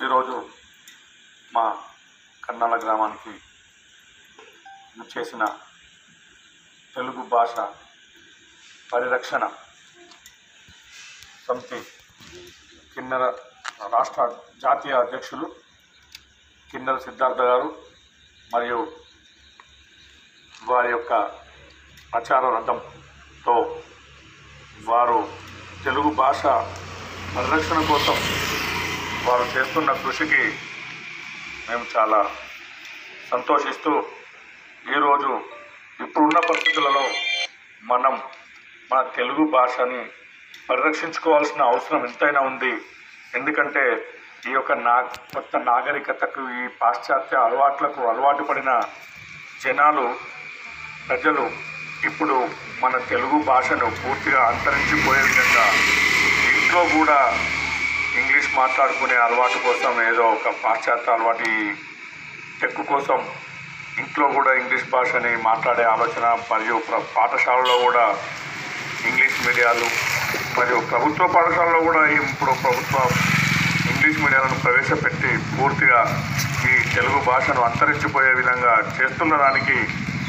ఈరోజు మా కన్నాల గ్రామానికి చేసిన తెలుగు భాష పరిరక్షణ సమితి కిన్నెర రాష్ట్ర జాతీయ అధ్యక్షులు కిన్నెర సిద్ధార్థ గారు మరియు వారి యొక్క ప్రచార రథంతో వారు తెలుగు భాష పరిరక్షణ కోసం వారు చేస్తున్న కృషికి మేము చాలా సంతోషిస్తూ ఈరోజు ఇప్పుడున్న పరిస్థితులలో మనం మన తెలుగు భాషని పరిరక్షించుకోవాల్సిన అవసరం ఎంతైనా ఉంది. ఎందుకంటే ఈ యొక్క నా కొత్త నాగరికతకు ఈ పాశ్చాత్య అలవాట్లకు అలవాటు పడిన జనాలు ప్రజలు ఇప్పుడు మన తెలుగు భాషను పూర్తిగా అంతరించిపోయే విధంగా ఇంట్లో కూడా ఇంగ్లీష్ మాట్లాడుకునే అలవాటు కోసం ఏదో ఒక పాశ్చాత్య అలవాటు ఈ టెక్కు కోసం ఇంట్లో కూడా ఇంగ్లీష్ భాషని మాట్లాడే ఆలోచన మరియు పాఠశాలలో కూడా ఇంగ్లీష్ మీడియాలు మరియు ప్రభుత్వ పాఠశాలలో కూడా ఇప్పుడు ప్రభుత్వ ఇంగ్లీష్ మీడియాలను ప్రవేశపెట్టి పూర్తిగా ఈ తెలుగు భాషను అంతరించిపోయే విధంగా చేస్తున్న దానికి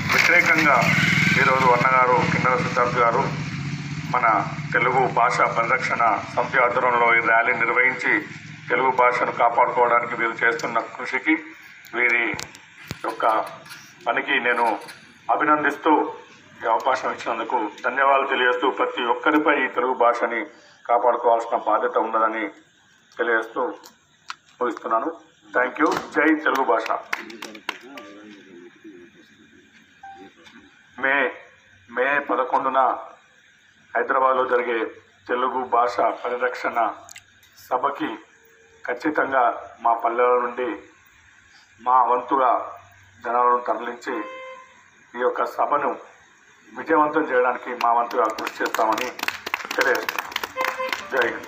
వ్యతిరేకంగా ఈరోజు అన్నగారు కిన్నర సిద్ధార్థ్ గారు మన తెలుగు భాష పరిరక్షణ సమితి ఆధ్వర్యంలో ఈ ర్యాలీ నిర్వహించి తెలుగు భాషను కాపాడుకోవడానికి వీరు చేస్తున్న కృషికి వీరి యొక్క పనికి నేను అభినందిస్తూ ఈ అవకాశం ఇచ్చినందుకు ధన్యవాదాలు తెలియజేస్తూ ప్రతి ఒక్కరిపై ఈ తెలుగు భాషని కాపాడుకోవాల్సిన బాధ్యత ఉన్నదని తెలియజేస్తూ ముగిస్తున్నాను. థ్యాంక్ యూ జై తెలుగు భాష. మే మే పదకొండున హైదరాబాద్లో జరిగే తెలుగు భాష పరిరక్షణ సభకి ఖచ్చితంగా మా పల్లెల నుండి మా వంతుగా జనాలను తరలించి ఈ యొక్క సభను విజయవంతం చేయడానికి మా వంతుగా కృషి చేస్తామని తెలియజేస్తాం జై హింద్.